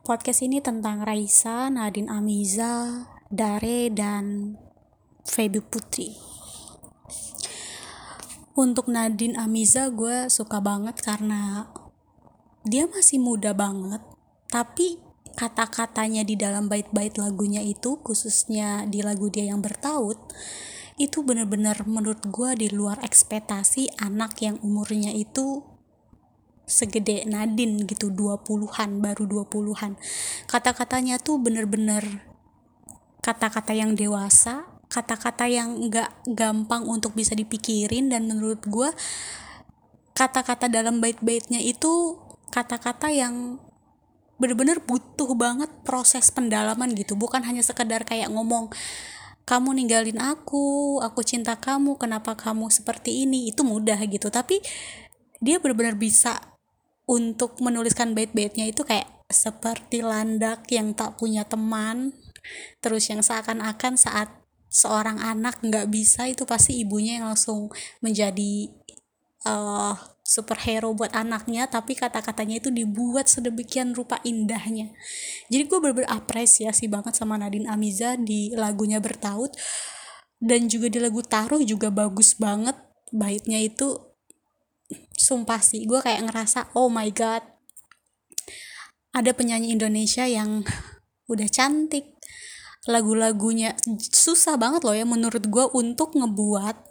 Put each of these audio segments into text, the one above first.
Podcast ini tentang Raisa, Nadine Amiza, Dare, dan Feby Putri. Untuk Nadine Amiza gue suka banget karena dia masih muda banget, tapi kata-katanya di dalam bait-bait lagunya itu, khususnya di lagu dia yang bertaut, itu bener-bener menurut gue di luar ekspektasi anak yang umurnya itu segede Nadine gitu 20-an baru 20-an kata-katanya tuh bener-bener kata-kata yang dewasa kata-kata yang nggak gampang untuk bisa dipikirin dan menurut gue kata-kata dalam bait-baitnya itu kata-kata yang bener-bener butuh banget proses pendalaman gitu. Bukan hanya sekedar kayak ngomong kamu ninggalin aku aku cinta kamu kenapa kamu seperti ini? Itu mudah gitu. Tapi dia benar-benar bisa untuk menuliskan bait-baitnya itu kayak seperti landak yang tak punya teman terus yang seakan-akan saat seorang anak nggak bisa itu pasti ibunya yang langsung menjadi uh, superhero buat anaknya tapi kata-katanya itu dibuat sedemikian rupa indahnya. Jadi gue bener-bener apresiasi banget sama Nadine Amiza di lagunya bertaut dan juga di lagu taruh juga bagus banget baitnya itu sumpah sih gue kayak ngerasa oh my god. Ada penyanyi Indonesia yang udah cantik. Lagu-lagunya susah banget loh ya menurut gue untuk ngebuat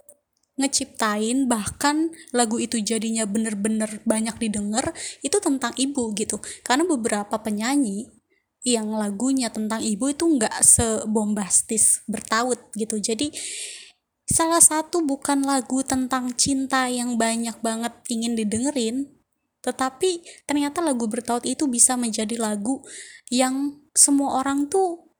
ngeciptain bahkan lagu itu jadinya bener-bener banyak didengar itu tentang ibu gitu. Karena beberapa penyanyi yang lagunya tentang ibu itu nggak sebombastis bertaut gitu. Jadi salah satu bukan lagu tentang cinta yang banyak banget ingin didengerin tetapi ternyata lagu bertaut itu bisa menjadi lagu yang semua orang tuh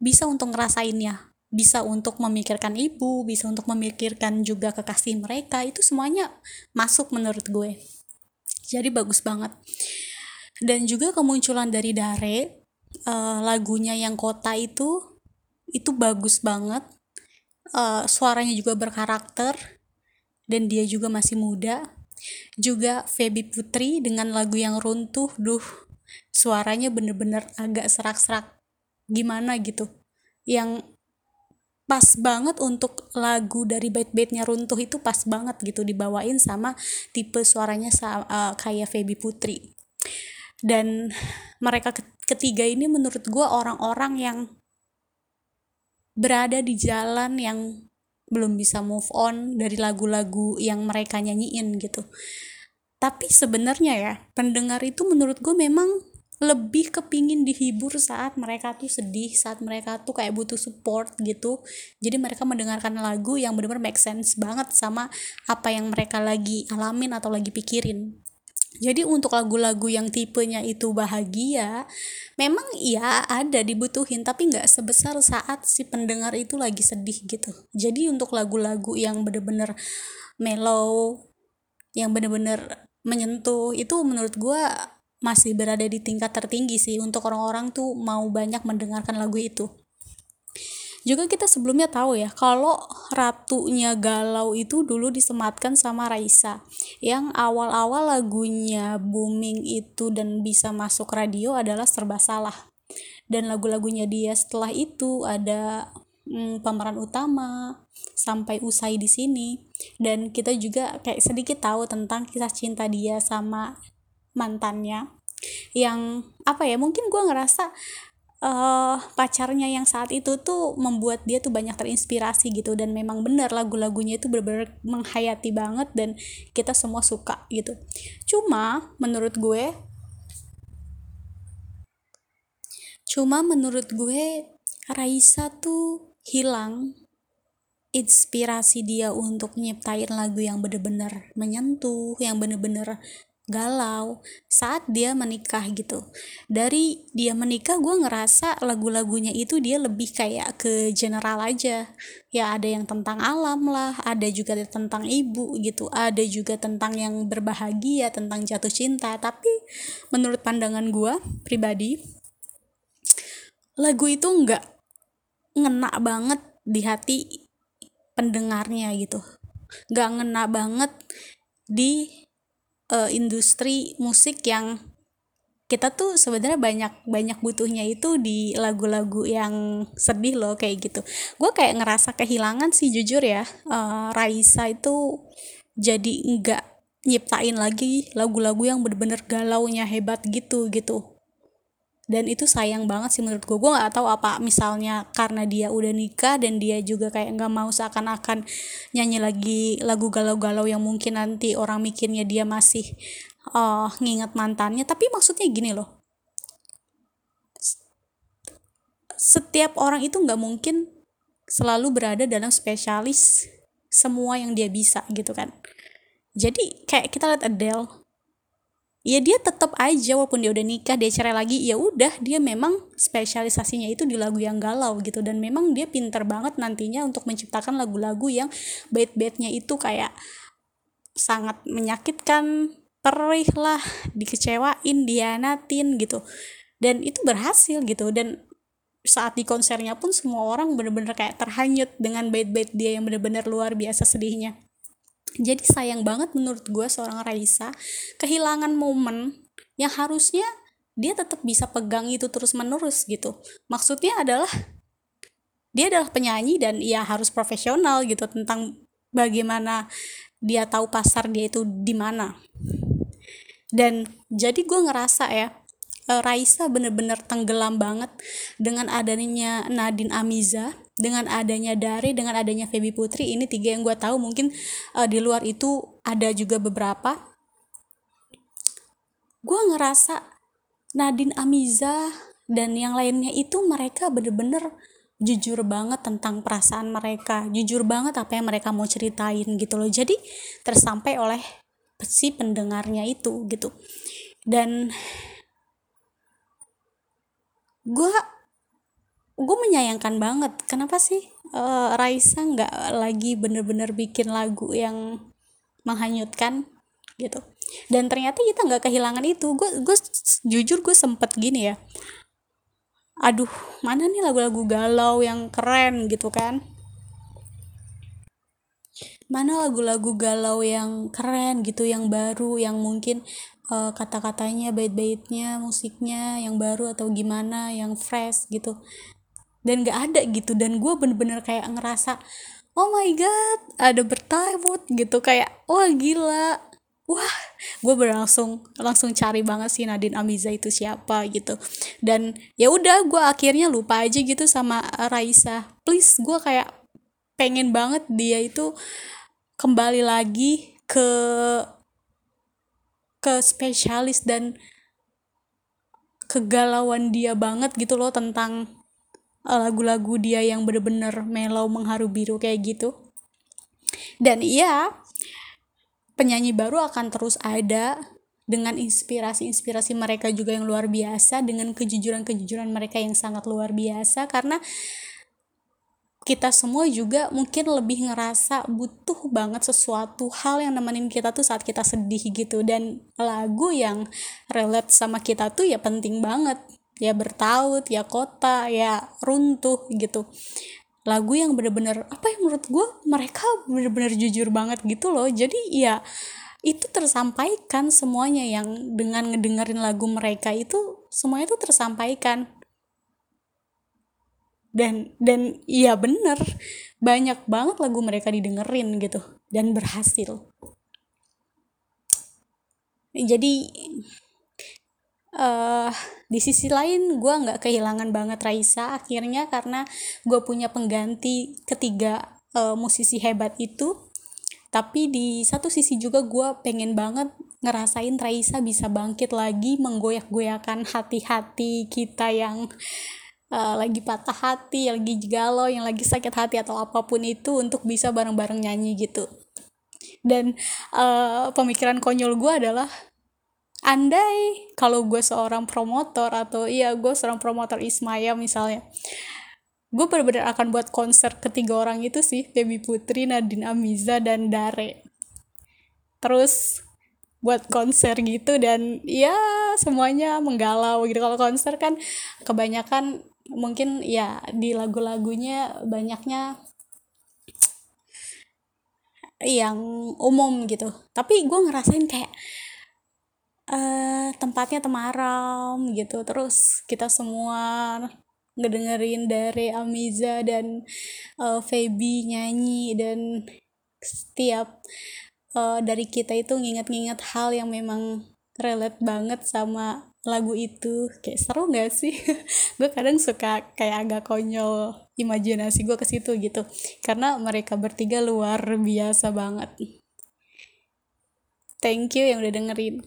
bisa untuk ngerasainnya. Bisa untuk memikirkan ibu bisa untuk memikirkan juga kekasih mereka itu semuanya masuk menurut gue. Jadi bagus banget. Dan juga kemunculan dari Dare uh, lagunya yang kota itu itu bagus banget uh, suaranya juga berkarakter dan dia juga masih muda. Juga Feby Putri dengan lagu yang runtuh duh suaranya bener-bener agak serak-serak. Gimana gitu? Yang pas banget untuk lagu dari bait-baitnya runtuh itu pas banget gitu dibawain sama tipe suaranya uh, kayak Feby Putri. Dan mereka ketiga ini menurut gue orang-orang yang berada di jalan yang belum bisa move on dari lagu-lagu yang mereka nyanyiin gitu. Tapi sebenarnya ya, pendengar itu menurut gue memang lebih kepingin dihibur saat mereka tuh sedih, saat mereka tuh kayak butuh support gitu. Jadi mereka mendengarkan lagu yang benar-benar make sense banget sama apa yang mereka lagi alamin atau lagi pikirin jadi untuk lagu-lagu yang tipenya itu bahagia memang ya ada dibutuhin tapi nggak sebesar saat si pendengar itu lagi sedih gitu. Jadi untuk lagu-lagu yang bener-bener mellow yang bener-bener menyentuh itu menurut gue masih berada di tingkat tertinggi sih. Untuk orang-orang tuh mau banyak mendengarkan lagu itu juga kita sebelumnya tahu ya kalau ratunya galau itu dulu disematkan sama Raisa. Yang awal-awal lagunya booming itu dan bisa masuk radio adalah serba salah. Dan lagu-lagunya dia setelah itu ada hmm, pemeran utama sampai usai di sini. Dan kita juga kayak sedikit tahu tentang kisah cinta dia sama mantannya. Yang apa ya mungkin gue ngerasa uh, pacarnya yang saat itu tuh membuat dia tuh banyak terinspirasi gitu. Dan memang benar lagu-lagunya itu benar-benar menghayati banget dan kita semua suka gitu. Cuma menurut gue cuma menurut gue Raisa tuh hilang inspirasi dia untuk nyiptain lagu yang bener-bener menyentuh, yang bener-bener galau saat dia menikah gitu. Dari dia menikah gue ngerasa lagu-lagunya itu dia lebih kayak ke general aja. Ya ada yang tentang alam lah ada juga tentang ibu gitu ada juga tentang yang berbahagia tentang jatuh cinta. Tapi menurut pandangan gue pribadi lagu itu nggak ngena banget di hati pendengarnya gitu. Nggak ngena banget di uh, industri musik yang kita tuh sebenarnya banyak banyak butuhnya itu di lagu-lagu yang sedih loh kayak gitu. Gue kayak ngerasa kehilangan sih jujur ya. Uh, Raisa itu jadi enggak nyiptain lagi lagu-lagu yang bener-bener galaunya hebat gitu gitu dan itu sayang banget sih menurut gue gue nggak tahu apa misalnya karena dia udah nikah dan dia juga kayak nggak mau seakan-akan nyanyi lagi lagu galau-galau yang mungkin nanti orang mikirnya dia masih uh, nginget mantannya. Tapi maksudnya gini loh. Setiap orang itu nggak mungkin selalu berada dalam spesialis semua yang dia bisa gitu kan. Jadi kayak kita lihat Adele ya dia tetap aja walaupun dia udah nikah dia cerai lagi ya udah dia memang spesialisasinya itu di lagu yang galau gitu. Dan memang dia pinter banget nantinya untuk menciptakan lagu-lagu yang bait-baitnya itu kayak sangat menyakitkan perih lah dikecewain dianatin gitu. Dan itu berhasil gitu. Dan saat di konsernya pun semua orang bener-bener kayak terhanyut dengan bait-bait dia yang bener-bener luar biasa sedihnya jadi sayang banget menurut gue seorang Raisa kehilangan momen yang harusnya dia tetap bisa pegang itu terus menerus gitu. Maksudnya adalah dia adalah penyanyi dan ia harus profesional gitu tentang bagaimana dia tahu pasar dia itu di mana. Dan jadi gue ngerasa ya uh, Raisa bener-bener tenggelam banget dengan adanya Nadine Amiza dengan adanya Dari dengan adanya Feby Putri ini tiga yang gue tahu. Mungkin uh, di luar itu ada juga beberapa. Gue ngerasa Nadine Amiza dan yang lainnya itu mereka bener-bener jujur banget tentang perasaan mereka. Jujur banget apa yang mereka mau ceritain gitu loh. Jadi tersampai oleh si pendengarnya itu gitu. Dan gue gue menyayangkan banget. Kenapa sih uh, Raisa nggak lagi bener-bener bikin lagu yang menghanyutkan gitu? Dan ternyata kita nggak kehilangan itu. Gue gue jujur gue sempet gini ya. Aduh mana nih lagu-lagu galau yang keren gitu kan? Mana lagu-lagu galau yang keren gitu yang baru yang mungkin uh, kata-katanya bait-baitnya musiknya yang baru atau gimana yang fresh gitu dan gak ada gitu. Dan gue bener-bener kayak ngerasa oh my god ada bertabut gitu. Kayak wah gila. Wah. Gue berlangsung langsung cari banget sih Nadine Amiza itu siapa gitu. Dan ya udah gue akhirnya lupa aja gitu sama Raisa. Please gue kayak pengen banget dia itu kembali lagi ke ke spesialis dan kegalauan dia banget gitu loh tentang eh, lagu-lagu dia yang bener-bener melau mengharu biru kayak gitu. Dan iya penyanyi baru akan terus ada dengan inspirasi-inspirasi mereka juga yang luar biasa dengan kejujuran-kejujuran mereka yang sangat luar biasa karena kita semua juga mungkin lebih ngerasa butuh banget sesuatu hal yang nemenin kita tuh saat kita sedih gitu. Dan lagu yang relate sama kita tuh ya penting banget ya bertaut ya kota ya runtuh gitu. Lagu yang bener-bener apa yang menurut gue mereka bener-bener jujur banget gitu loh. Jadi ya itu tersampaikan semuanya yang dengan ngedengerin lagu mereka itu semuanya tuh tersampaikan. Dan dan iya bener banyak banget lagu mereka didengerin gitu dan berhasil. Jadi uh, di sisi lain gue nggak kehilangan banget Raisa akhirnya karena gue punya pengganti ketiga uh, musisi hebat itu tapi di satu sisi juga gue pengen banget ngerasain Raisa bisa bangkit lagi menggoyak-goyakan hati-hati kita yang uh, lagi patah hati, yang lagi galau, yang lagi sakit hati atau apa pun itu untuk bisa bareng-bareng nyanyi gitu. Dan uh, pemikiran konyol gue adalah andai kalau gue seorang promotor atau iya gue seorang promotor Ismaya misalnya gue benar-benar akan buat konser ketiga orang itu sih Baby Putri, Nadine Amiza dan Dare. Terus buat konser gitu dan ya semuanya menggalau gitu. Kalau konser kan kebanyakan mungkin ya di lagu-lagunya banyaknya yang umum gitu. Tapi gue ngerasain kayak uh, tempatnya temaram gitu. Terus kita semua ngedengerin dari Amiza dan uh, Feby nyanyi dan setiap uh, dari kita itu nginget-nginget hal yang memang relate banget sama lagu itu. Kayak seru gak sih? Gue kadang suka kayak agak konyol imajinasi gue ke situ gitu. Karena mereka bertiga luar biasa banget. Thank you yang udah dengerin